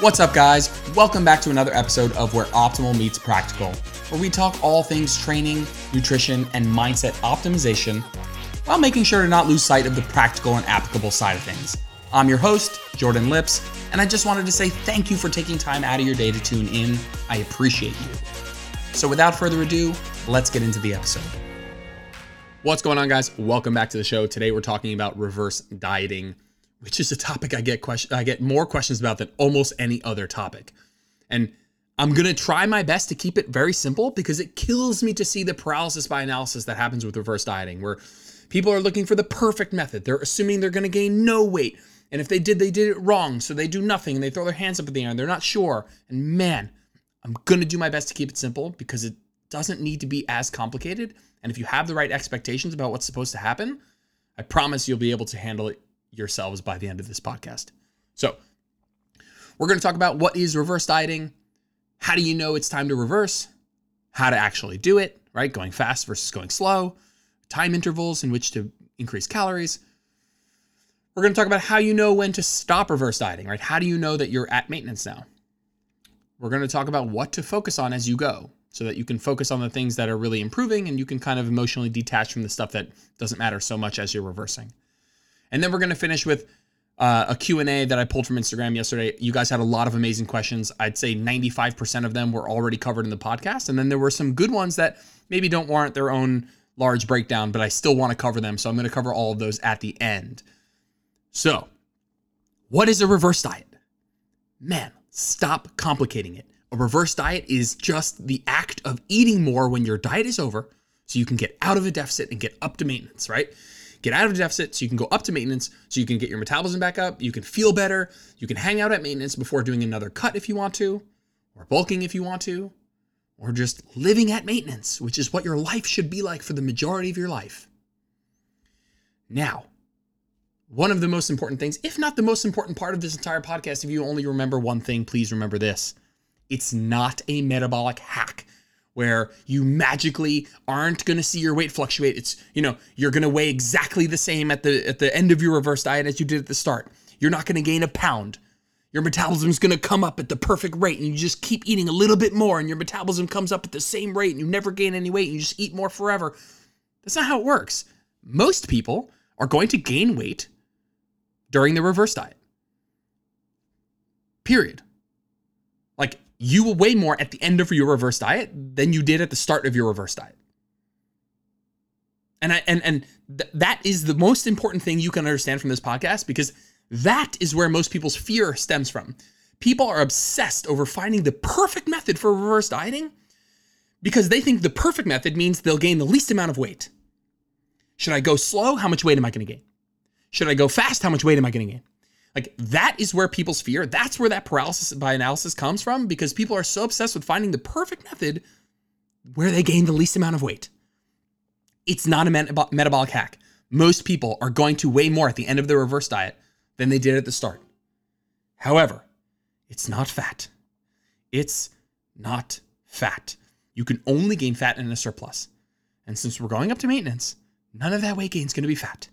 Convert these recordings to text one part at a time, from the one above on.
What's up, guys? Welcome back to another episode of Where Optimal Meets Practical, where we talk all things training, nutrition, and mindset optimization while making sure to not lose sight of the practical and applicable side of things. I'm your host, Jordan Lips, and I just wanted to say thank you for taking time out of your day to tune in. I appreciate you. So, without further ado, let's get into the episode. What's going on, guys? Welcome back to the show. Today, we're talking about reverse dieting which is a topic I get question I get more questions about than almost any other topic. And I'm going to try my best to keep it very simple because it kills me to see the paralysis by analysis that happens with reverse dieting where people are looking for the perfect method. They're assuming they're going to gain no weight. And if they did, they did it wrong. So they do nothing and they throw their hands up in the air and they're not sure. And man, I'm going to do my best to keep it simple because it doesn't need to be as complicated. And if you have the right expectations about what's supposed to happen, I promise you'll be able to handle it yourselves by the end of this podcast. So, we're going to talk about what is reverse dieting, how do you know it's time to reverse, how to actually do it, right? Going fast versus going slow, time intervals in which to increase calories. We're going to talk about how you know when to stop reverse dieting, right? How do you know that you're at maintenance now? We're going to talk about what to focus on as you go so that you can focus on the things that are really improving and you can kind of emotionally detach from the stuff that doesn't matter so much as you're reversing. And then we're going to finish with uh, a Q&A that I pulled from Instagram yesterday. You guys had a lot of amazing questions. I'd say 95% of them were already covered in the podcast. And then there were some good ones that maybe don't warrant their own large breakdown, but I still want to cover them. So I'm going to cover all of those at the end. So, what is a reverse diet? Man, stop complicating it. A reverse diet is just the act of eating more when your diet is over so you can get out of a deficit and get up to maintenance, right? Get out of deficit so you can go up to maintenance so you can get your metabolism back up, you can feel better, you can hang out at maintenance before doing another cut if you want to, or bulking if you want to, or just living at maintenance, which is what your life should be like for the majority of your life. Now, one of the most important things, if not the most important part of this entire podcast, if you only remember one thing, please remember this. It's not a metabolic hack where you magically aren't going to see your weight fluctuate. It's, you know, you're going to weigh exactly the same at the at the end of your reverse diet as you did at the start. You're not going to gain a pound. Your metabolism is going to come up at the perfect rate and you just keep eating a little bit more and your metabolism comes up at the same rate and you never gain any weight and you just eat more forever. That's not how it works. Most people are going to gain weight during the reverse diet. Period. Like you will weigh more at the end of your reverse diet than you did at the start of your reverse diet. And I and and th- that is the most important thing you can understand from this podcast because that is where most people's fear stems from. People are obsessed over finding the perfect method for reverse dieting because they think the perfect method means they'll gain the least amount of weight. Should I go slow? How much weight am I going to gain? Should I go fast? How much weight am I going to gain? Like that is where people's fear, that's where that paralysis by analysis comes from because people are so obsessed with finding the perfect method where they gain the least amount of weight. It's not a metabolic hack. Most people are going to weigh more at the end of their reverse diet than they did at the start. However, it's not fat. It's not fat. You can only gain fat in a surplus. And since we're going up to maintenance, none of that weight gain is going to be fat.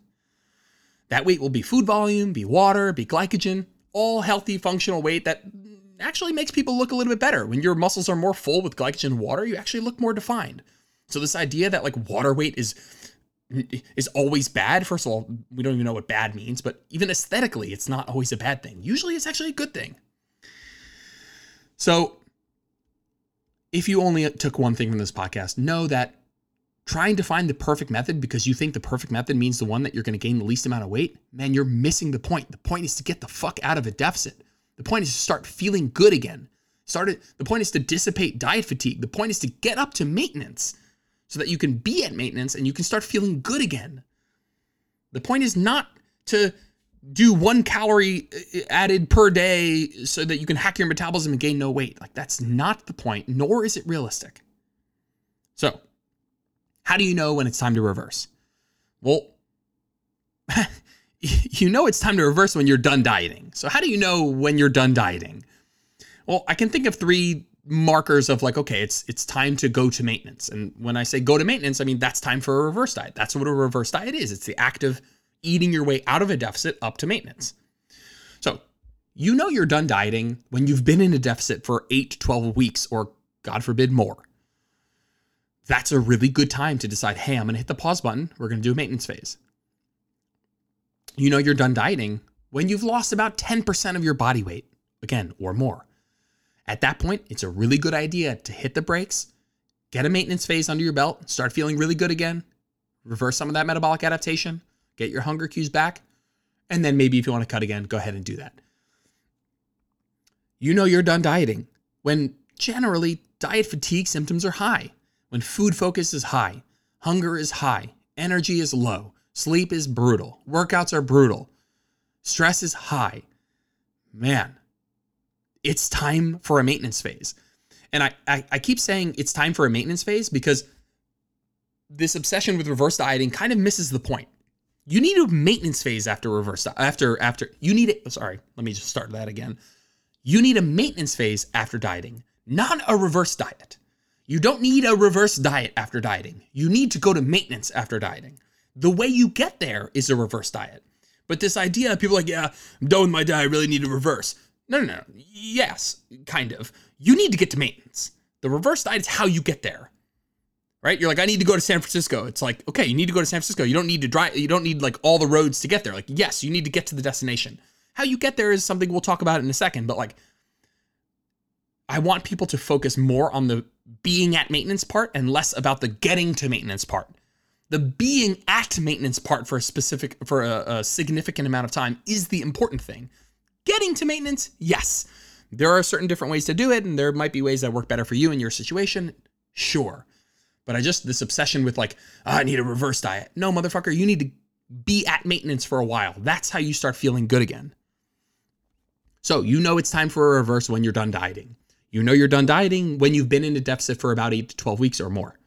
That weight will be food volume, be water, be glycogen, all healthy functional weight that actually makes people look a little bit better. When your muscles are more full with glycogen and water, you actually look more defined. So this idea that like water weight is is always bad. First of all, we don't even know what bad means, but even aesthetically, it's not always a bad thing. Usually it's actually a good thing. So if you only took one thing from this podcast, know that trying to find the perfect method because you think the perfect method means the one that you're going to gain the least amount of weight, man, you're missing the point. The point is to get the fuck out of a deficit. The point is to start feeling good again. Start the point is to dissipate diet fatigue. The point is to get up to maintenance so that you can be at maintenance and you can start feeling good again. The point is not to do one calorie uh, added per day so that you can hack your metabolism and gain no weight. Like that's not the point, nor is it realistic. So, how do you know when it's time to reverse? Well, you know it's time to reverse when you're done dieting. So, how do you know when you're done dieting? Well, I can think of three markers of like, okay, it's it's time to go to maintenance. And when I say go to maintenance, I mean that's time for a reverse diet. That's what a reverse diet is. It's the act of eating your way out of a deficit up to maintenance. So, You know you're done dieting when you've been in a deficit for 8 to 12 weeks or, God forbid, more. That's a really good time to decide hey, I'm going to hit the pause button. We're going to do a maintenance phase. You know you're done dieting when you've lost about 10% of your body weight, again, or more. At that point, it's a really good idea to hit the brakes, get a maintenance phase under your belt, start feeling really good again, reverse some of that metabolic adaptation, get your hunger cues back, and then maybe if you want to cut again, go ahead and do that. You know you're done dieting when generally diet fatigue symptoms are high, when food focus is high, hunger is high, energy is low, sleep is brutal, workouts are brutal, stress is high. Man, it's time for a maintenance phase. And I, I, I keep saying it's time for a maintenance phase because this obsession with reverse dieting kind of misses the point. You need a maintenance phase after reverse after after you need it. Oh, sorry, let me just start that again. You need a maintenance phase after dieting, not a reverse diet. You don't need a reverse diet after dieting. You need to go to maintenance after dieting. The way you get there is a reverse diet. But this idea, people like, yeah, I'm done with my diet. I really need a reverse. No, no, no. Yes, kind of. You need to get to maintenance. The reverse diet is how you get there. Right? You're like, I need to go to San Francisco. It's like, okay, you need to go to San Francisco. You don't need to drive, you don't need like all the roads to get there. Like, yes, you need to get to the destination. How you get there is something we'll talk about in a second, but like, I want people to focus more on the being at maintenance part and less about the getting to maintenance part. The being at maintenance part for a specific, for a, a significant amount of time is the important thing. Getting to maintenance, yes. There are certain different ways to do it, and there might be ways that work better for you in your situation. Sure. But I just, this obsession with like, oh, I need a reverse diet. No, motherfucker, you need to be at maintenance for a while. That's how you start feeling good again. So you know it's time for a reverse when you're done dieting. You know you're done dieting when you've been in a deficit for about 8 to 12 weeks or more.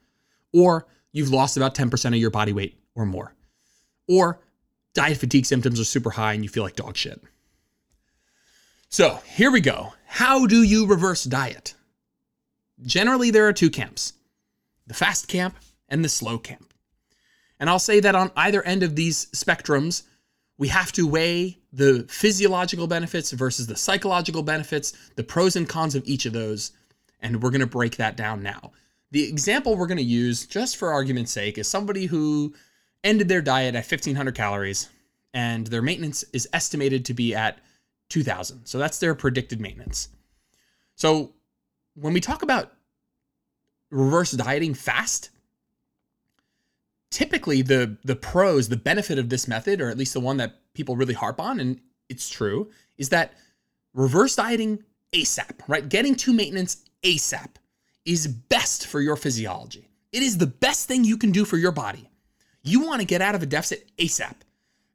Or you've lost about 10% of your body weight or more. Or diet fatigue symptoms are super high and you feel like dog shit. So here we go. How do you reverse diet? Generally, there are two camps the fast camp and the slow camp. And I'll say that on either end of these spectrums, we have to weigh the physiological benefits versus the psychological benefits, the pros and cons of each of those. And we're going to break that down now. The example we're going to use, just for argument's sake, is somebody who ended their diet at 1500 calories and their maintenance is estimated to be at 2000. So that's their predicted maintenance. So when we talk about reverse dieting fast, typically the the pros, the benefit of this method, or at least the one that people really harp on, and it's true, is that reverse dieting ASAP, right? Getting to maintenance ASAP is best for your physiology. It is the best thing you can do for your body. You want to get out of a deficit ASAP.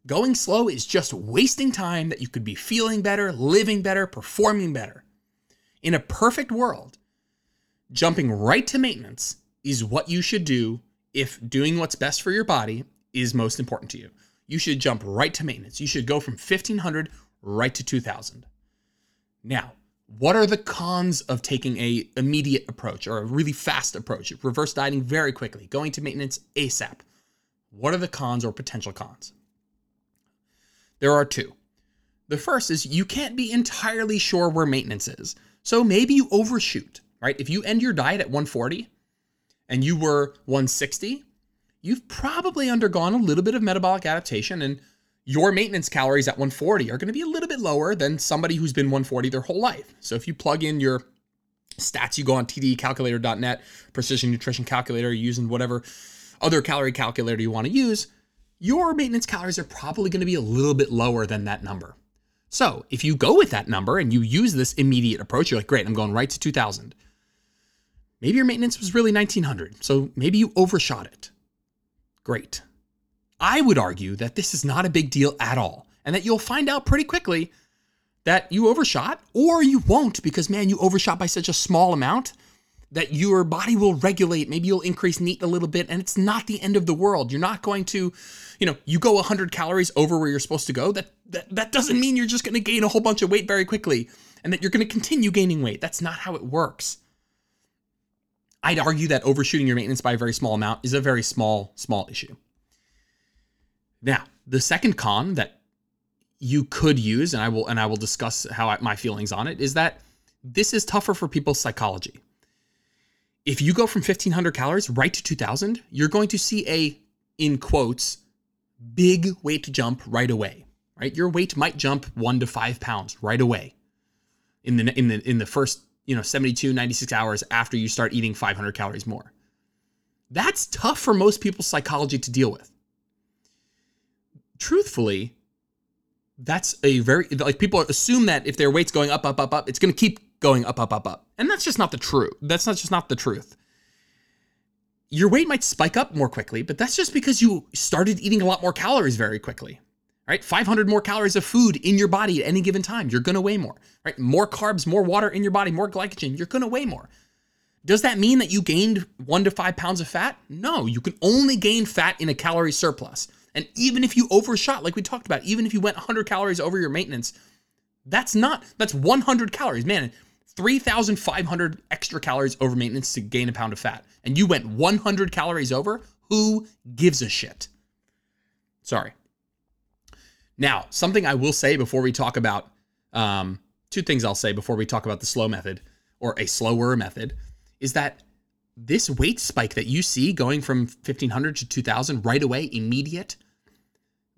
Going slow is just wasting time that you could be feeling better, living better, performing better. In a perfect world, jumping right to maintenance is what you should do if doing what's best for your body is most important to you. You should jump right to maintenance. You should go from 1500 right to 2000. Now, what are the cons of taking a immediate approach or a really fast approach, reverse dieting very quickly, going to maintenance ASAP? What are the cons or potential cons? There are two. The first is you can't be entirely sure where maintenance is. So maybe you overshoot, right? If you end your diet at 140 and you were 160, you've probably undergone a little bit of metabolic adaptation and your maintenance calories at 140 are going to be a little bit lower than somebody who's been 140 their whole life. So if you plug in your stats, you go on tdeecalculator.net, precision nutrition calculator, using whatever other calorie calculator you want to use, your maintenance calories are probably going to be a little bit lower than that number. So if you go with that number and you use this immediate approach, you're like, great, I'm going right to 2000. Maybe your maintenance was really 1900. So maybe you overshot it. Great. I would argue that this is not a big deal at all and that you'll find out pretty quickly that you overshot or you won't because, man, you overshot by such a small amount that your body will regulate. Maybe you'll increase NEAT a little bit, and it's not the end of the world. You're not going to, you know, you go 100 calories over where you're supposed to go. That that that doesn't mean you're just going to gain a whole bunch of weight very quickly, and that you're going to continue gaining weight. That's not how it works. I'd argue that overshooting your maintenance by a very small amount is a very small small issue. Now, the second con that you could use, and I will and I will discuss how I, my feelings on it, is that this is tougher for people's psychology. If you go from 1500 calories right to 2000, you're going to see a in quotes big weight jump right away. Right, your weight might jump one to five pounds right away in the in the in the first you know 72 96 hours after you start eating 500 calories more. That's tough for most people's psychology to deal with. Truthfully that's a very like people assume that if their weight's going up up up up it's going to keep going up up up up. And that's just not the truth that's not just not the truth. Your weight might spike up more quickly but that's just because you started eating a lot more calories very quickly right 500 more calories of food in your body at any given time you're going to weigh more right more carbs more water in your body more glycogen you're going to weigh more does that mean that you gained one to five pounds of fat no you can only gain fat in a calorie surplus and even if you overshot, like we talked about, even if you went 100 calories over your maintenance, that's not, that's 100 calories. Man, 3,500 extra calories over maintenance to gain a pound of fat. And you went 100 calories over? Who gives a shit? Sorry. Now, something I will say before we talk about, um, two things I'll say before we talk about the slow method or a slower method is that this weight spike that you see going from 1500 to 2000 right away, immediate,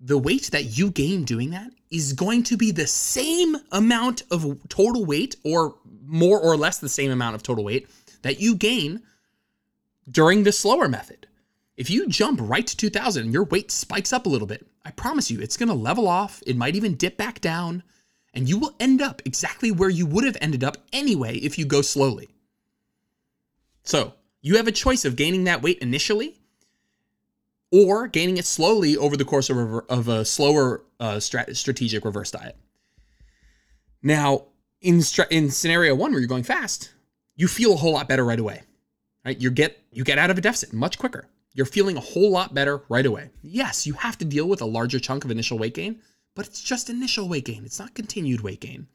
the weight that you gain doing that is going to be the same amount of total weight or more or less the same amount of total weight that you gain during the slower method. If you jump right to 2000 and your weight spikes up a little bit, I promise you it's going to level off. It might even dip back down, and you will end up exactly where you would have ended up anyway if you go slowly. So, you have a choice of gaining that weight initially or gaining it slowly over the course of a, of a slower uh, strat- strategic reverse diet. Now, in in scenario one where you're going fast, you feel a whole lot better right away. Right? You get you get out of a deficit much quicker. You're feeling a whole lot better right away. Yes, you have to deal with a larger chunk of initial weight gain, but it's just initial weight gain. It's not continued weight gain.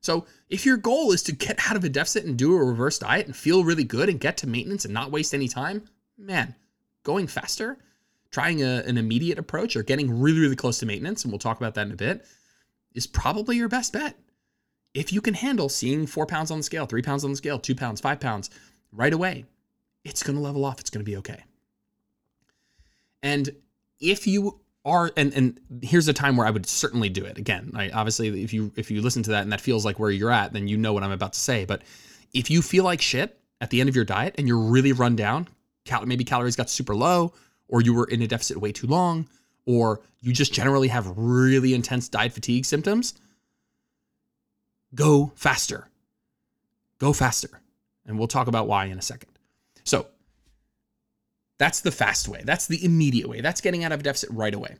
So, if your goal is to get out of a deficit and do a reverse diet and feel really good and get to maintenance and not waste any time, man, going faster trying a, an immediate approach or getting really, really close to maintenance, and we'll talk about that in a bit, is probably your best bet. If you can handle seeing four pounds on the scale, three pounds on the scale, two pounds, five pounds right away, it's going to level off. It's going to be okay. And if you are, and and here's a time where I would certainly do it again. I, obviously, if you if you listen to that and that feels like where you're at, then you know what I'm about to say. But if you feel like shit at the end of your diet and you're really run down, cal- maybe calories got super low, or you were in a deficit way too long, or you just generally have really intense diet fatigue symptoms, go faster. Go faster. And we'll talk about why in a second. So, that's the fast way. That's the immediate way. That's getting out of deficit right away.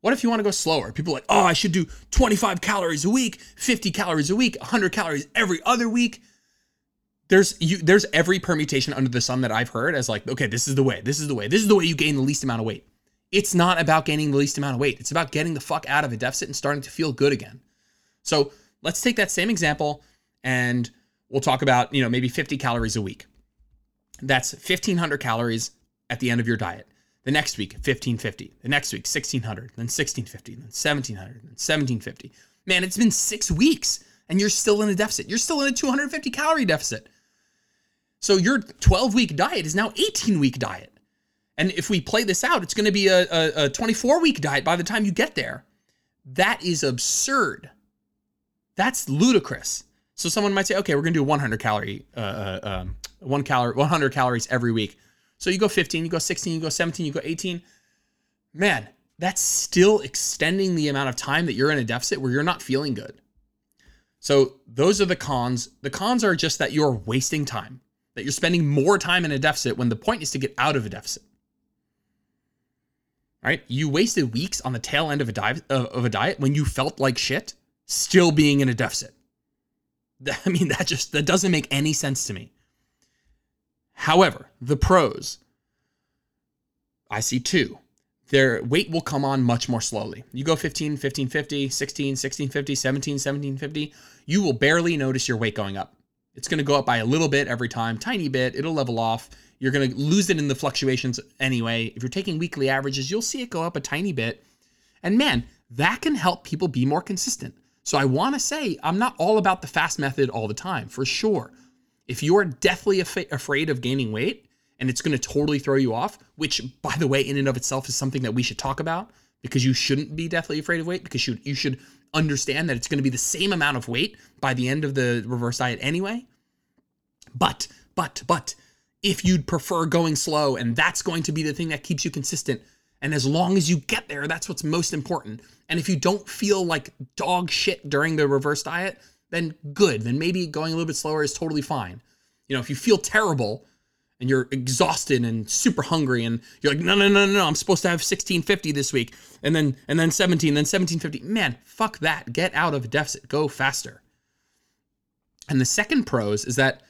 What if you want to go slower? People like, oh, I should do 25 calories a week, 50 calories a week, 100 calories every other week there's you there's every permutation under the sun that I've heard as like, okay, this is the way, this is the way, this is the way you gain the least amount of weight. It's not about gaining the least amount of weight. It's about getting the fuck out of a deficit and starting to feel good again. So let's take that same example and we'll talk about, you know, maybe 50 calories a week. That's 1500 calories at the end of your diet. The next week, 1550. The next week, 1600, then 1650, then 1700, then 1750. Man, it's been six weeks and you're still in a deficit. You're still in a 250 calorie deficit. So your 12 week diet is now 18 week diet. And if we play this out, it's going to be a, a, a 24 week diet by the time you get there. That is absurd. That's ludicrous. So someone might say, okay, we're going to do 100 calorie, uh, uh, um, one calorie, 100 calories every week. So you go 15, you go 16, you go 17, you go 18. Man, that's still extending the amount of time that you're in a deficit where you're not feeling good. So those are the cons. The cons are just that you're wasting time that you're spending more time in a deficit when the point is to get out of a deficit. Right? You wasted weeks on the tail end of a diet of a diet when you felt like shit, still being in a deficit. I mean, that just that doesn't make any sense to me. However, the pros, I see two. Their weight will come on much more slowly. You go 15, 1550, 16, 1650, 17, 1750, you will barely notice your weight going up. It's going to go up by a little bit every time, tiny bit. It'll level off. You're going to lose it in the fluctuations anyway. If you're taking weekly averages, you'll see it go up a tiny bit. And man, that can help people be more consistent. So I want to say I'm not all about the fast method all the time, for sure. If you are deathly af- afraid of gaining weight and it's going to totally throw you off, which by the way in and of itself is something that we should talk about because you shouldn't be deathly afraid of weight because you you should understand that it's going to be the same amount of weight by the end of the reverse diet anyway. But but but if you'd prefer going slow and that's going to be the thing that keeps you consistent and as long as you get there, that's what's most important. And if you don't feel like dog shit during the reverse diet, then good. Then maybe going a little bit slower is totally fine. You know, if you feel terrible and you're exhausted and super hungry and you're like, no, no, no, no, no, I'm supposed to have 1650 this week and then and then 17, then 1750. Man, fuck that. Get out of deficit. Go faster. And the second pros is that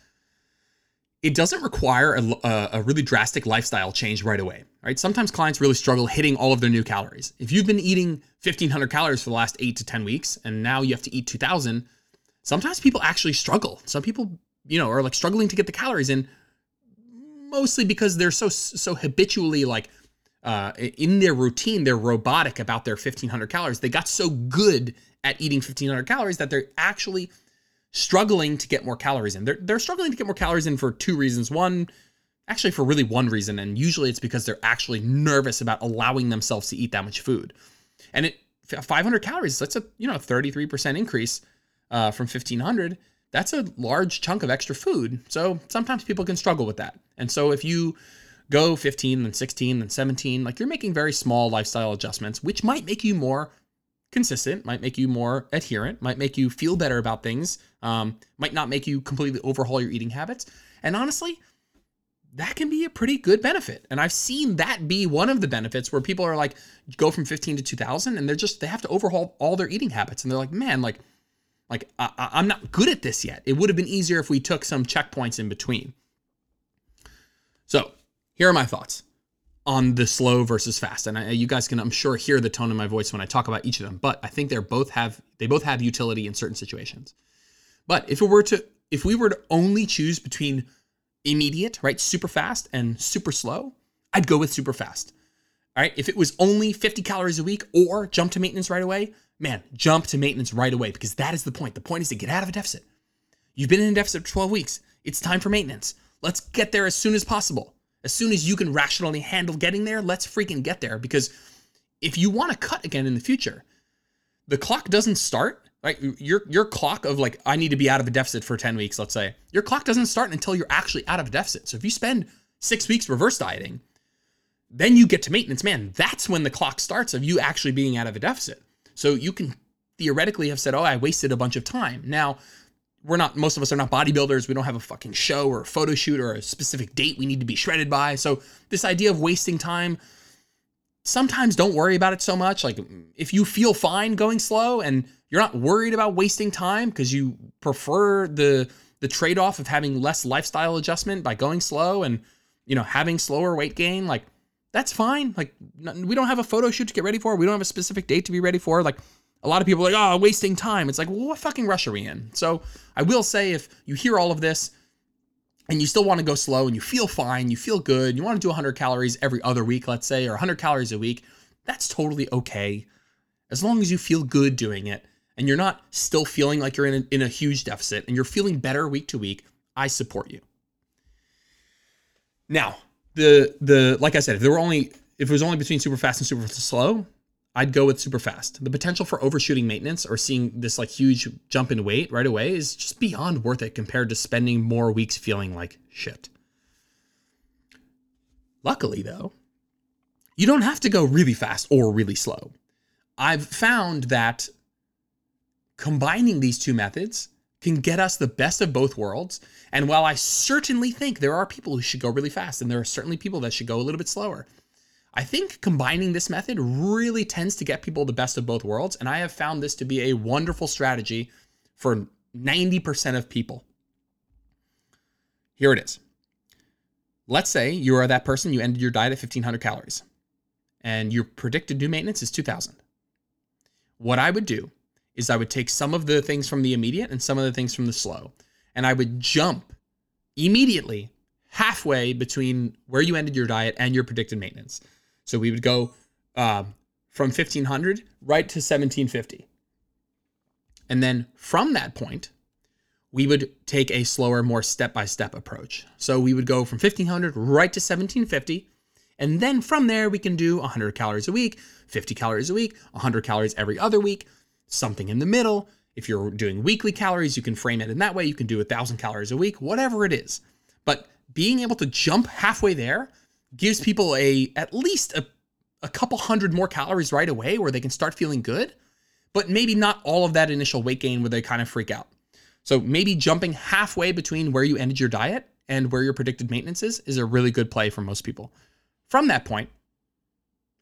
it doesn't require a, a, really drastic lifestyle change right away. Right? Sometimes clients really struggle hitting all of their new calories. If you've been eating 1500 calories for the last eight to 10 weeks and now you have to eat 2000, sometimes people actually struggle. Some people, you know, are like struggling to get the calories in mostly because they're so, so habitually like uh, in their routine, they're robotic about their 1500 calories. They got so good at eating 1500 calories that they're actually struggling to get more calories in. They're, they're struggling to get more calories in for two reasons. One, actually for really one reason, and usually it's because they're actually nervous about allowing themselves to eat that much food. And it 500 calories, that's a you know 33% increase uh, from 1500. That's a large chunk of extra food. So sometimes people can struggle with that. And so if you go 15 then 16 then 17, like you're making very small lifestyle adjustments, which might make you more consistent, might make you more adherent, might make you feel better about things, um, might not make you completely overhaul your eating habits. And honestly, that can be a pretty good benefit. And I've seen that be one of the benefits where people are like, go from 15 to 2000 and they're just, they have to overhaul all their eating habits. And they're like, man, like, like I, I'm not good at this yet. It would have been easier if we took some checkpoints in between. So here are my thoughts on the slow versus fast. And I, you guys can, I'm sure, hear the tone in my voice when I talk about each of them. But I think they're both have they both have utility in certain situations. But if it were to if we were to only choose between immediate, right, super fast and super slow, I'd go with super fast. All right. If it was only 50 calories a week or jump to maintenance right away, man, jump to maintenance right away because that is the point. The point is to get out of a deficit. You've been in a deficit for 12 weeks. It's time for maintenance. Let's get there as soon as possible. As soon as you can rationally handle getting there, let's freaking get there. Because if you want to cut again in the future, the clock doesn't start. Right, your your clock of like I need to be out of a deficit for ten weeks. Let's say your clock doesn't start until you're actually out of a deficit. So if you spend six weeks reverse dieting, then you get to maintenance. Man, that's when the clock starts of you actually being out of a deficit. So you can theoretically have said, "Oh, I wasted a bunch of time." Now, we're not most of us are not bodybuilders. We don't have a fucking show or a photo shoot or a specific date we need to be shredded by. So this idea of wasting time sometimes don't worry about it so much. Like if you feel fine going slow and you're not worried about wasting time because you prefer the the trade-off of having less lifestyle adjustment by going slow and you know having slower weight gain like that's fine like we don't have a photo shoot to get ready for we don't have a specific date to be ready for like a lot of people are like, oh, wasting time. It's like, well, what fucking rush are we in? So I will say, if you hear all of this and you still want to go slow and you feel fine, you feel good, you want to do 100 calories every other week, let's say, or 100 calories a week, that's totally okay. As long as you feel good doing it and you're not still feeling like you're in a, in a huge deficit and you're feeling better week to week, I support you. Now, the the like I said, if there were only if it was only between super fast and super slow, I'd go with super fast. The potential for overshooting maintenance or seeing this like huge jump in weight right away is just beyond worth it compared to spending more weeks feeling like shit. Luckily, though, you don't have to go really fast or really slow. I've found that combining these two methods can get us the best of both worlds. And while I certainly think there are people who should go really fast, and there are certainly people that should go a little bit slower, I think combining this method really tends to get people the best of both worlds. And I have found this to be a wonderful strategy for 90% of people. Here it is. Let's say you are that person, you ended your diet at 1500 calories, and your predicted new maintenance is 2000. What I would do is I would take some of the things from the immediate and some of the things from the slow, and I would jump immediately halfway between where you ended your diet and your predicted maintenance. So we would go uh, from 1500 right to 1750. And then from that point, we would take a slower, more step by step approach. So we would go from 1500 right to 1750. And then from there, we can do 100 calories a week, 50 calories a week, 100 calories every other week, something in the middle. If you're doing weekly calories, you can frame it in that way. You can do a 1,000 calories a week, whatever it is. But being able to jump halfway there gives people a at least a, a couple hundred more calories right away where they can start feeling good, but maybe not all of that initial weight gain where they kind of freak out. So maybe jumping halfway between where you ended your diet and where your predicted maintenance is is a really good play for most people. From that point,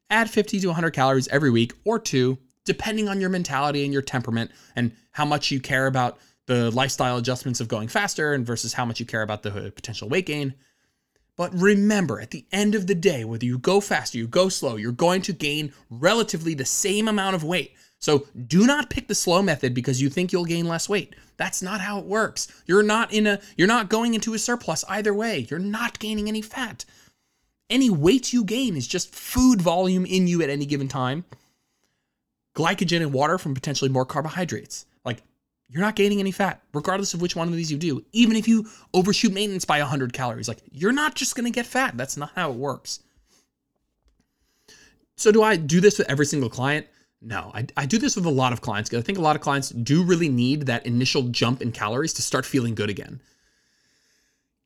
add 50 to 100 calories every week or two, depending on your mentality and your temperament and how much you care about the lifestyle adjustments of going faster and versus how much you care about the potential weight gain. But remember, at the end of the day, whether you go fast or you go slow, you're going to gain relatively the same amount of weight. So do not pick the slow method because you think you'll gain less weight. That's not how it works. You're not in a you're not going into a surplus either way. You're not gaining any fat. Any weight you gain is just food volume in you at any given time. Glycogen and water from potentially more carbohydrates. Like you're not gaining any fat, regardless of which one of these you do. Even if you overshoot maintenance by 100 calories, like you're not just going to get fat. That's not how it works. So, do I do this with every single client? No, I, I do this with a lot of clients because I think a lot of clients do really need that initial jump in calories to start feeling good again.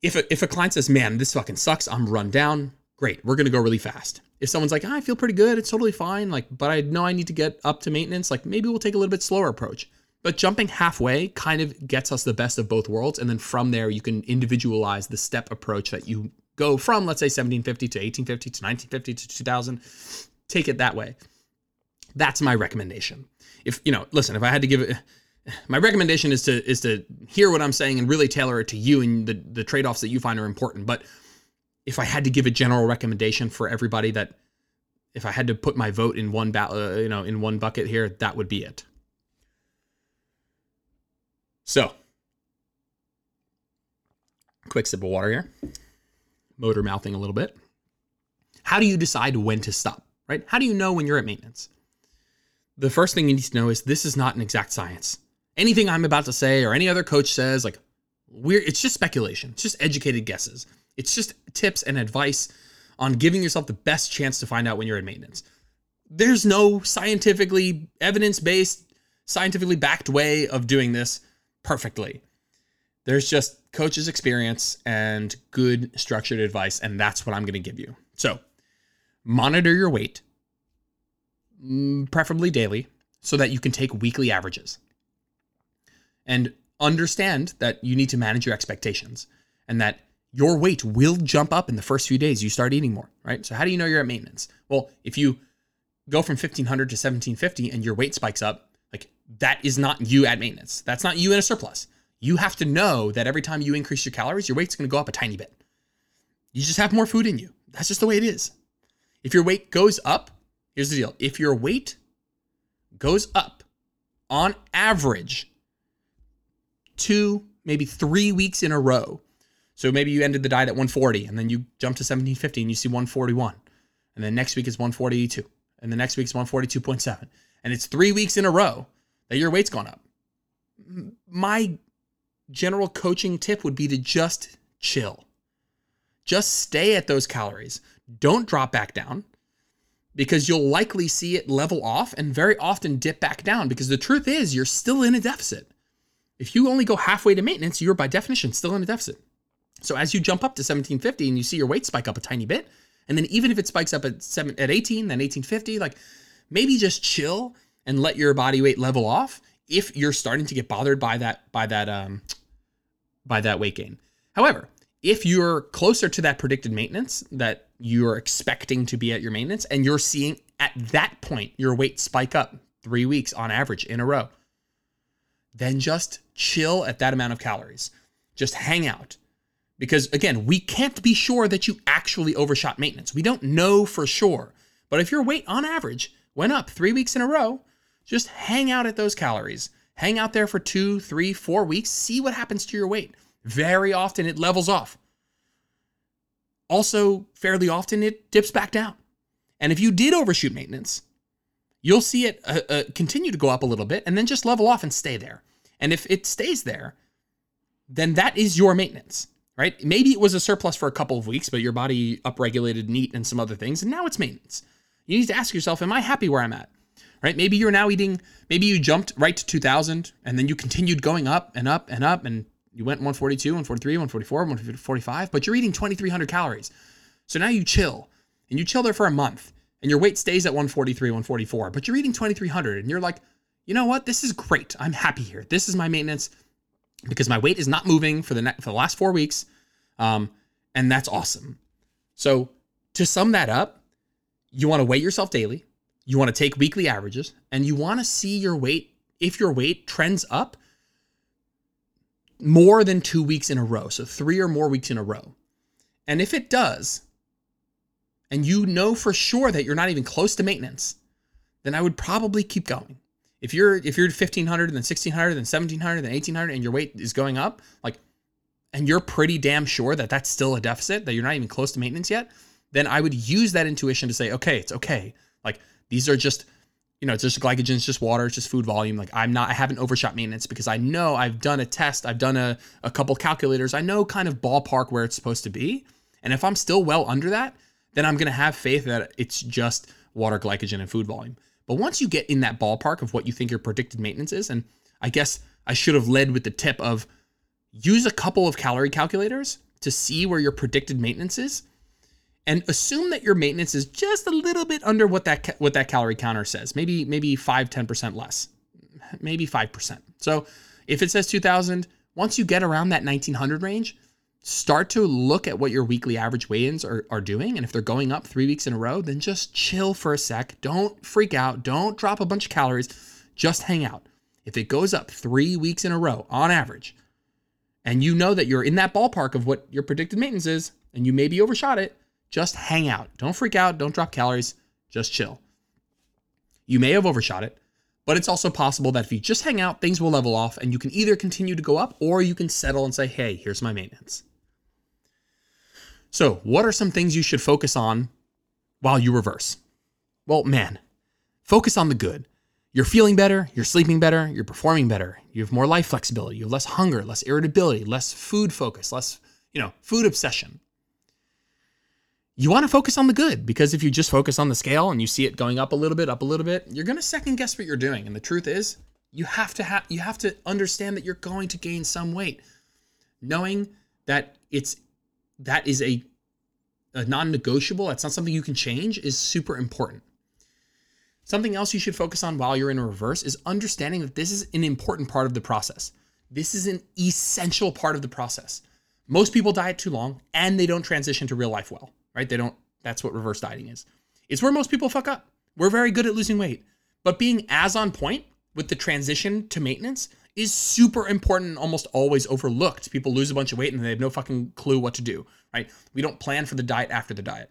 If a, if a client says, man, this fucking sucks, I'm run down, great, we're gonna go really fast. If someone's like, oh, I feel pretty good, it's totally fine, like, but I know I need to get up to maintenance, like maybe we'll take a little bit slower approach. But jumping halfway kind of gets us the best of both worlds. And then from there, you can individualize the step approach that you go from, let's say, 1750 to 1850 to 1950 to 2000. Take it that way. That's my recommendation. If you know, listen, if I had to give it, my recommendation is to is to hear what I'm saying and really tailor it to you and the the trade offs that you find are important. But if I had to give a general recommendation for everybody that if I had to put my vote in one ba- uh, you know in one bucket here, that would be it. So, quick sip of water here. Motor mouthing a little bit. How do you decide when to stop, right? How do you know when you're at maintenance? the first thing you need to know is this is not an exact science. Anything I'm about to say or any other coach says, like, we're it's just speculation. It's just educated guesses. It's just tips and advice on giving yourself the best chance to find out when you're in maintenance. There's no scientifically evidence-based, scientifically backed way of doing this perfectly. There's just coach's experience and good structured advice, and that's what I'm going to give you. So, monitor your weight Mm, preferably daily, so that you can take weekly averages. And understand that you need to manage your expectations and that your weight will jump up in the first few days you start eating more, right? So, how do you know you're at maintenance? Well, if you go from 1500 to 1750 and your weight spikes up, like that is not you at maintenance. That's not you in a surplus. You have to know that every time you increase your calories, your weight's gonna go up a tiny bit. You just have more food in you. That's just the way it is. If your weight goes up, Here's the deal if your weight goes up on average two, maybe three weeks in a row, so maybe you ended the diet at 140 and then you jump to 1750 and you see 141. And then next week is 142. And the next week is 142.7. And it's three weeks in a row that your weight's gone up. My general coaching tip would be to just chill. Just stay at those calories. Don't drop back down because you'll likely see it level off and very often dip back down because the truth is you're still in a deficit. If you only go halfway to maintenance, you're by definition still in a deficit. So as you jump up to 1750 and you see your weight spike up a tiny bit, and then even if it spikes up at seven at 18, then 1850, like maybe just chill and let your body weight level off if you're starting to get bothered by that by that um by that weight gain. However, if you're closer to that predicted maintenance that you're expecting to be at your maintenance and you're seeing at that point your weight spike up three weeks on average in a row, then just chill at that amount of calories. Just hang out. Because again, we can't be sure that you actually overshot maintenance. We don't know for sure. But if your weight on average went up three weeks in a row, just hang out at those calories. Hang out there for two, three, four weeks. See what happens to your weight. Very often it levels off. Also, fairly often it dips back down. And if you did overshoot maintenance, you'll see it uh, uh, continue to go up a little bit and then just level off and stay there. And if it stays there, then that is your maintenance, right? Maybe it was a surplus for a couple of weeks, but your body upregulated NEAT and some other things, and now it's maintenance. You need to ask yourself, am I happy where I'm at? Right? Maybe you're now eating, maybe you jumped right to 2000 and then you continued going up and up and up and you went 142, 143, 144, 145, but you're eating 2300 calories. So now you chill and you chill there for a month and your weight stays at 143, 144, but you're eating 2300 and you're like, you know what? This is great. I'm happy here. This is my maintenance because my weight is not moving for the for the last four weeks, um, and that's awesome. So to sum that up, you want to weigh yourself daily. You want to take weekly averages, and you want to see your weight. If your weight trends up more than two weeks in a row, so three or more weeks in a row, and if it does, and you know for sure that you're not even close to maintenance, then I would probably keep going. If you're if you're 1500 then 1600 then 1700 then 1800 and your weight is going up, like and you're pretty damn sure that that's still a deficit, that you're not even close to maintenance yet, then I would use that intuition to say, okay, it's okay. Like these are just you know, it's just glycogen, it's just water, it's just food volume. Like I'm not, I haven't overshot maintenance because I know I've done a test, I've done a, a couple calculators, I know kind of ballpark where it's supposed to be. And if I'm still well under that, then I'm gonna have faith that it's just water, glycogen, and food volume. But once you get in that ballpark of what you think your predicted maintenance is, and I guess I should have led with the tip of use a couple of calorie calculators to see where your predicted maintenance is and assume that your maintenance is just a little bit under what that what that calorie counter says. Maybe maybe 5 10% less. Maybe 5%. So, if it says 2000, once you get around that 1900 range, start to look at what your weekly average weigh-ins are, are doing and if they're going up three weeks in a row then just chill for a sec. Don't freak out. Don't drop a bunch of calories. Just hang out. If it goes up three weeks in a row on average and you know that you're in that ballpark of what your predicted maintenance is and you maybe overshot it just hang out. Don't freak out. Don't drop calories. Just chill. You may have overshot it but it's also possible that if you just hang out things will level off and you can either continue to go up or you can settle and say hey here's my maintenance so, what are some things you should focus on while you reverse? Well, man, focus on the good. You're feeling better, you're sleeping better, you're performing better, you have more life flexibility, you have less hunger, less irritability, less food focus, less, you know, food obsession. You want to focus on the good because if you just focus on the scale and you see it going up a little bit, up a little bit, you're going to second guess what you're doing. And the truth is, you have to have you have to understand that you're going to gain some weight. Knowing that it's that is a, a non negotiable, that's not something you can change, is super important. Something else you should focus on while you're in a reverse is understanding that this is an important part of the process. This is an essential part of the process. Most people diet too long and they don't transition to real life well, right? They don't, that's what reverse dieting is. It's where most people fuck up. We're very good at losing weight, but being as on point with the transition to maintenance is super important and almost always overlooked. People lose a bunch of weight and they have no fucking clue what to do, right? We don't plan for the diet after the diet.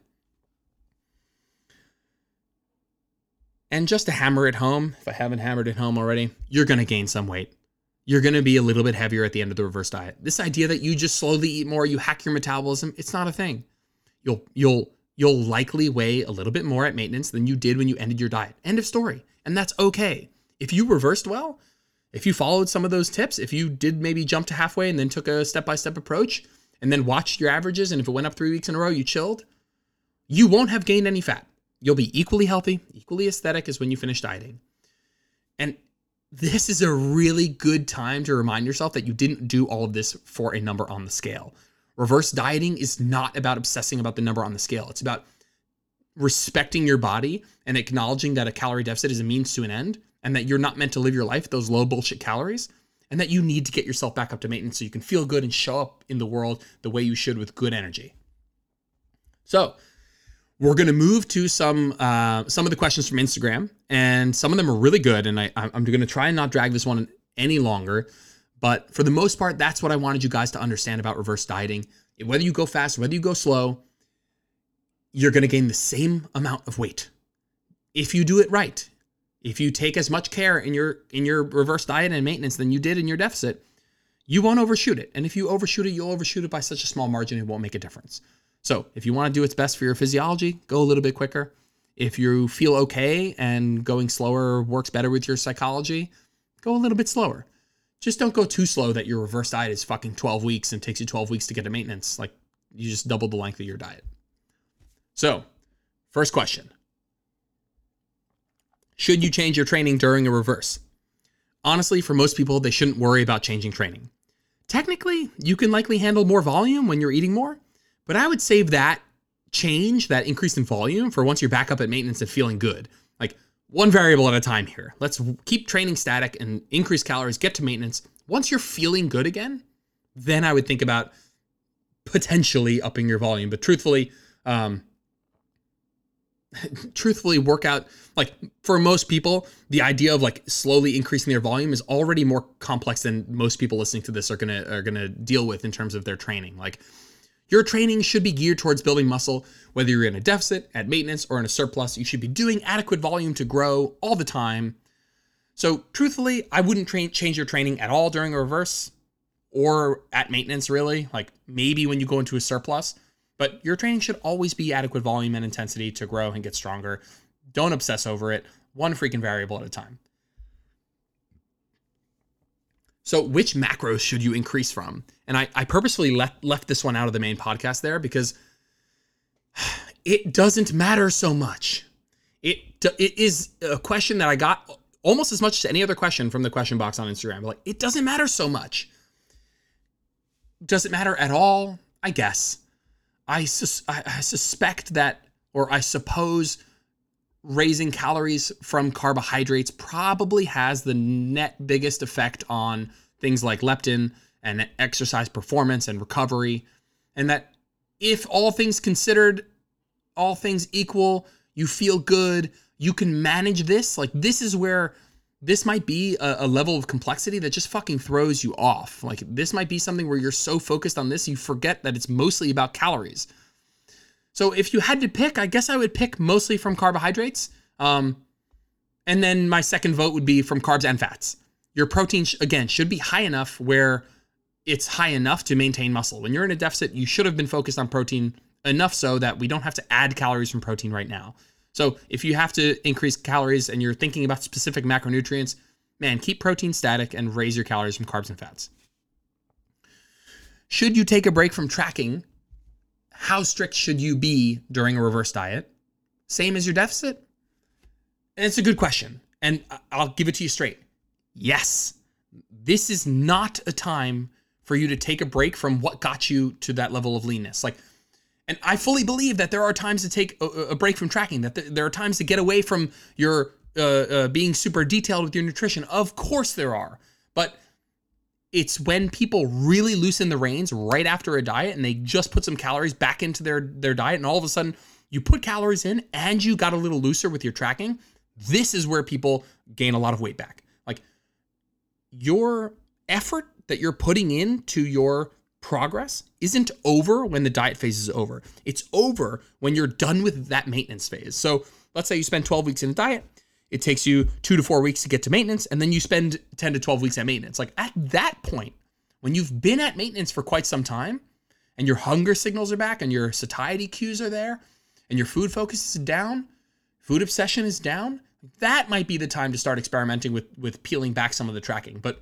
And just to hammer it home, if I haven't hammered it home already, you're going to gain some weight. You're going to be a little bit heavier at the end of the reverse diet. This idea that you just slowly eat more, you hack your metabolism, it's not a thing. You'll you'll you'll likely weigh a little bit more at maintenance than you did when you ended your diet. End of story. And that's okay. If you reversed well, if you followed some of those tips, if you did maybe jump to halfway and then took a step by step approach and then watched your averages, and if it went up three weeks in a row, you chilled, you won't have gained any fat. You'll be equally healthy, equally aesthetic as when you finish dieting. And this is a really good time to remind yourself that you didn't do all of this for a number on the scale. Reverse dieting is not about obsessing about the number on the scale. It's about respecting your body and acknowledging that a calorie deficit is a means to an end and that you're not meant to live your life those low bullshit calories and that you need to get yourself back up to maintenance so you can feel good and show up in the world the way you should with good energy. So, we're going to move to some uh, some of the questions from Instagram, and some of them are really good. And I, I'm going to try and not drag this one any longer, but for the most part, that's what I wanted you guys to understand about reverse dieting. Whether you go fast, whether you go slow, you're going to gain the same amount of weight if you do it right. If you take as much care in your in your reverse diet and maintenance than you did in your deficit, you won't overshoot it. And if you overshoot it, you'll overshoot it by such a small margin it won't make a difference. So, if you want to do what's best for your physiology, go a little bit quicker. If you feel okay and going slower works better with your psychology, go a little bit slower. Just don't go too slow that your reverse diet is fucking 12 weeks and takes you 12 weeks to get to maintenance. Like you just double the length of your diet. So, first question Should you change your training during a reverse? Honestly, for most people, they shouldn't worry about changing training. Technically, you can likely handle more volume when you're eating more, but I would save that change, that increase in volume, for once you're back up at maintenance and feeling good. Like one variable at a time here. Let's keep training static and increase calories, get to maintenance. Once you're feeling good again, then I would think about potentially upping your volume. But truthfully, um, truthfully work out like for most people the idea of like slowly increasing their volume is already more complex than most people listening to this are gonna are gonna deal with in terms of their training. Like your training should be geared towards building muscle. Whether you're in a deficit at maintenance or in a surplus you should be doing adequate volume to grow all the time. So truthfully i wouldn't change your training at all during a reverse or at maintenance really. Like maybe when you go into a surplus but your training should always be adequate volume and intensity to grow and get stronger. Don't obsess over it, one freaking variable at a time. So, which macros should you increase from? And I, I purposefully left, left this one out of the main podcast there because it doesn't matter so much. It, it is a question that I got almost as much as any other question from the question box on Instagram. Like, it doesn't matter so much. Does it matter at all? I guess. I, sus- I suspect that, or I suppose, raising calories from carbohydrates probably has the net biggest effect on things like leptin and exercise performance and recovery. And that if all things considered, all things equal, you feel good, you can manage this. Like, this is where this might be a, a, level of complexity that just fucking throws you off. Like this might be something where you're so focused on this, you forget that it's mostly about calories. So if you had to pick, I guess I would pick mostly from carbohydrates. Um, and then my second vote would be from carbs and fats. Your protein, sh- again, should be high enough where it's high enough to maintain muscle. When you're in a deficit, you should have been focused on protein enough so that we don't have to add calories from protein right now. So if you have to increase calories and you're thinking about specific macronutrients, man, keep protein static and raise your calories from carbs and fats. Should you take a break from tracking? How strict should you be during a reverse diet? Same as your deficit? And it's a good question. And I'll give it to you straight. Yes, this is not a time for you to take a break from what got you to that level of leanness. Like, and I fully believe that there are times to take a, a break from tracking, that there are times to get away from your uh, uh, being super detailed with your nutrition. Of course, there are. But it's when people really loosen the reins right after a diet and they just put some calories back into their, their diet, and all of a sudden you put calories in and you got a little looser with your tracking. This is where people gain a lot of weight back. Like your effort that you're putting into your progress isn't over when the diet phase is over. It's over when you're done with that maintenance phase. So let's say you spend 12 weeks in a diet, it takes you two to four weeks to get to maintenance, and then you spend 10 to 12 weeks at maintenance. Like at that point, when you've been at maintenance for quite some time and your hunger signals are back and your satiety cues are there and your food focus is down, food obsession is down, that might be the time to start experimenting with with peeling back some of the tracking. But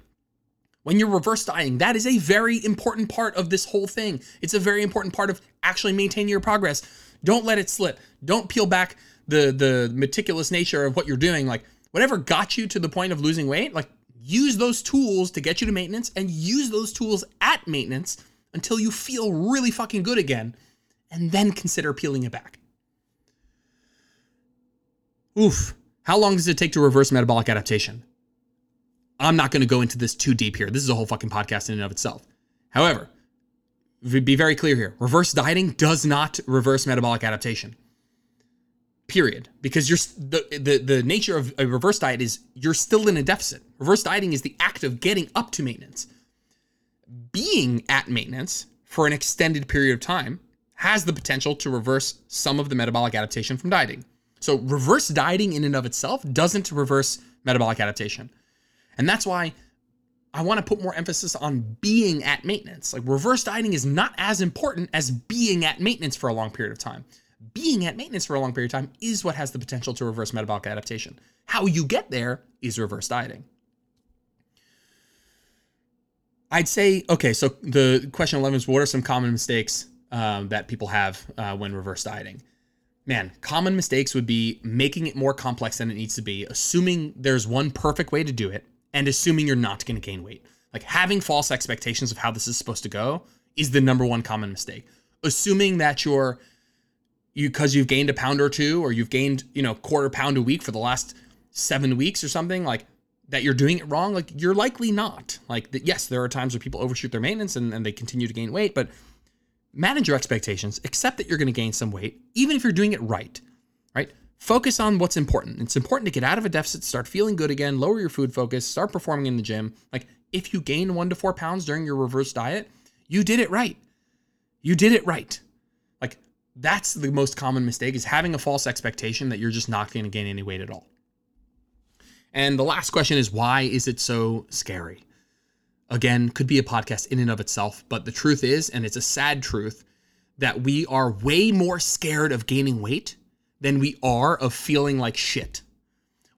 when you're reverse dieting, that is a very important part of this whole thing. It's a very important part of actually maintaining your progress. Don't let it slip. Don't peel back the the meticulous nature of what you're doing. Like whatever got you to the point of losing weight, like use those tools to get you to maintenance and use those tools at maintenance until you feel really fucking good again and then consider peeling it back. Oof. How long does it take to reverse metabolic adaptation? I'm not going to go into this too deep here. This is a whole fucking podcast in and of itself. However, be very clear here. Reverse dieting does not reverse metabolic adaptation. Period. Because you're the, the the nature of a reverse diet is you're still in a deficit. Reverse dieting is the act of getting up to maintenance. Being at maintenance for an extended period of time has the potential to reverse some of the metabolic adaptation from dieting. So reverse dieting in and of itself doesn't reverse metabolic adaptation. And that's why I want to put more emphasis on being at maintenance. Like reverse dieting is not as important as being at maintenance for a long period of time. being at maintenance for a long period of time is what has the potential to reverse metabolic adaptation. How you get there is reverse dieting. I'd say, okay, so the question 11 is what are some common mistakes um, that people have uh, when reverse dieting? Man, common mistakes would be making it more complex than it needs to be, assuming there's one perfect way to do it, and assuming you're not going to gain weight. Like having false expectations of how this is supposed to go is the number one common mistake. Assuming that you're you because you've gained a pound or two or you've gained, you know, quarter pound a week for the last 7 weeks or something, like that you're doing it wrong, like you're likely not. Like yes, there are times where people overshoot their maintenance and, and they continue to gain weight, but manage your expectations, accept that you're going to gain some weight, even if you're doing it right, right? Focus on what's important. It's important to get out of a deficit, start feeling good again, lower your food focus, start performing in the gym. Like if you gain one to four pounds during your reverse diet, you did it right. You did it right. Like that's the most common mistake is having a false expectation that you're just not going to gain any weight at all. And the last question is why is it so scary? again, could be a podcast in and of itself. But the truth is, and it's a sad truth, that we are way more scared of gaining weight than we are of feeling like shit.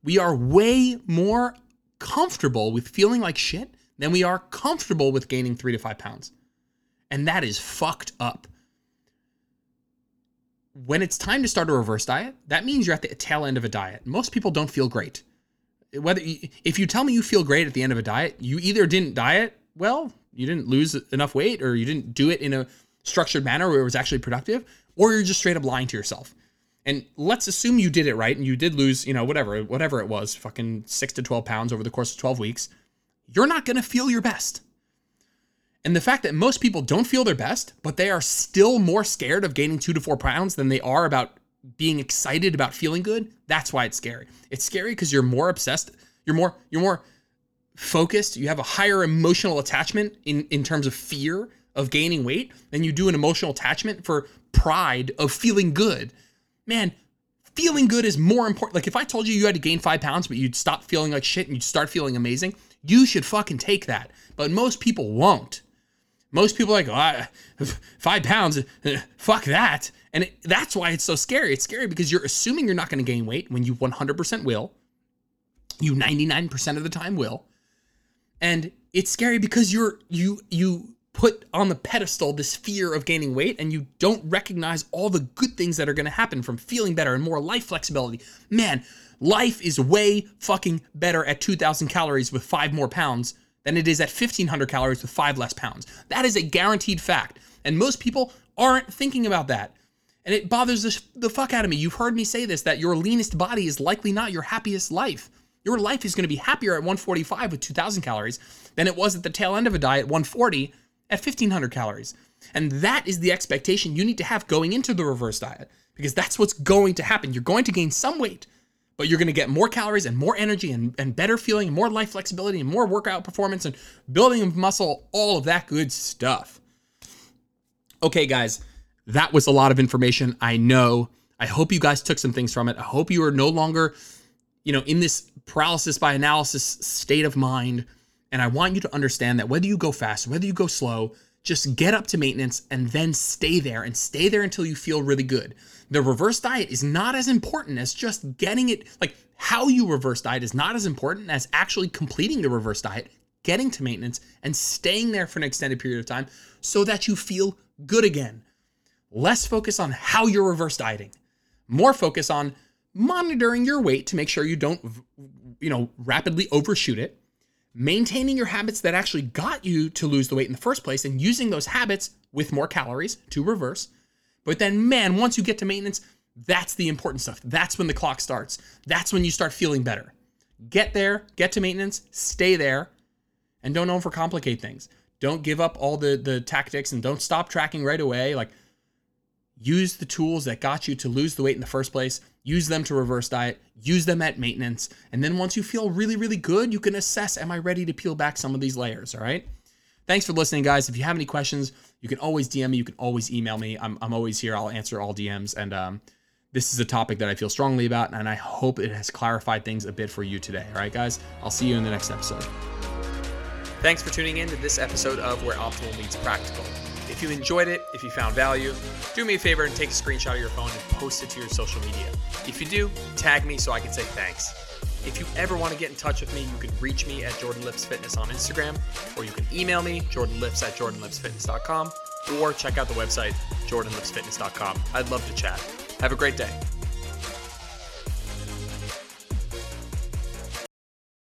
We are way more comfortable with feeling like shit than we are comfortable with gaining three to five pounds. And that is fucked up. When it's time to start a reverse diet, that means you're at the tail end of a diet. Most people don't feel great whether if you tell me you feel great at the end of a diet, you either didn't diet well, you didn't lose enough weight, or you didn't do it in a structured manner where it was actually productive, or you're just straight up lying to yourself. And let's assume you did it right and you did lose, you know, whatever, whatever it was, fucking six to 12 pounds over the course of 12 weeks. You're not going to feel your best. And the fact that most people don't feel their best, but they are still more scared of gaining two to four pounds than they are about being excited about feeling good, that's why it's scary. It's scary because you're more obsessed, you're more you're more focused, you have a higher emotional attachment in in terms of fear of gaining weight than you do an emotional attachment for pride of feeling good. Man, feeling good is more important. Like if I told you you had to gain 5 pounds but you'd stop feeling like shit and you'd start feeling amazing, you should fucking take that. But most people won't. Most people are like, oh, five pounds, fuck that. And it, that's why it's so scary. It's scary because you're assuming you're not going to gain weight when you 100% will. You 99% of the time will. And it's scary because you're you you put on the pedestal this fear of gaining weight and you don't recognize all the good things that are going to happen from feeling better and more life flexibility. Man, life is way fucking better at 2000 calories with 5 more pounds than it is at 1500 calories with 5 less pounds. That is a guaranteed fact. And most people aren't thinking about that. And it bothers the, the fuck out of me. You've heard me say this that your leanest body is likely not your happiest life. Your life is going to be happier at 145 with 2000 calories than it was at the tail end of a diet 140 at 1500 calories. And that is the expectation you need to have going into the reverse diet because that's what's going to happen. You're going to gain some weight, but you're going to get more calories and more energy and, and better feeling and more life flexibility and more workout performance and building of muscle, all of that good stuff. Okay, guys, that was a lot of information. I know. I hope you guys took some things from it. I hope you are no longer, you know, in this paralysis by analysis state of mind. And I want you to understand that whether you go fast, whether you go slow, just get up to maintenance and then stay there and stay there until you feel really good. The reverse diet is not as important as just getting it, like how you reverse diet is not as important as actually completing the reverse diet, getting to maintenance, and staying there for an extended period of time so that you feel good again. Less focus on how you're reverse dieting, more focus on monitoring your weight to make sure you don't, you know, rapidly overshoot it, maintaining your habits that actually got you to lose the weight in the first place, and using those habits with more calories to reverse. But then, man, once you get to maintenance, that's the important stuff. That's when the clock starts. That's when you start feeling better. Get there, get to maintenance, stay there, and don't overcomplicate things. Don't give up all the the tactics and don't stop tracking right away. Like use the tools that got you to lose the weight in the first place, use them to reverse diet, use them at maintenance. And then once you feel really, really good, you can assess Am I ready to peel back some of these layers? All right. Thanks for listening, guys. If you have any questions, you can always DM me. You can always email me. I'm, I'm always here. I'll answer all DMs. And um, this is a topic that I feel strongly about, and I hope it has clarified things a bit for you today. All right, guys. I'll see you in the next episode. Thanks for tuning in to this episode of Where Optimal Meets Practical. If you enjoyed it, if you found value, do me a favor and take a screenshot of your phone and post it to your social media. If you do, tag me so I can say thanks. If you ever want to get in touch with me, you can reach me at Jordan Lips Fitness on Instagram, or you can email me, jordanlips at jordanlipsfitness.com, or check out the website, jordanlipsfitness.com. I'd love to chat. Have a great day.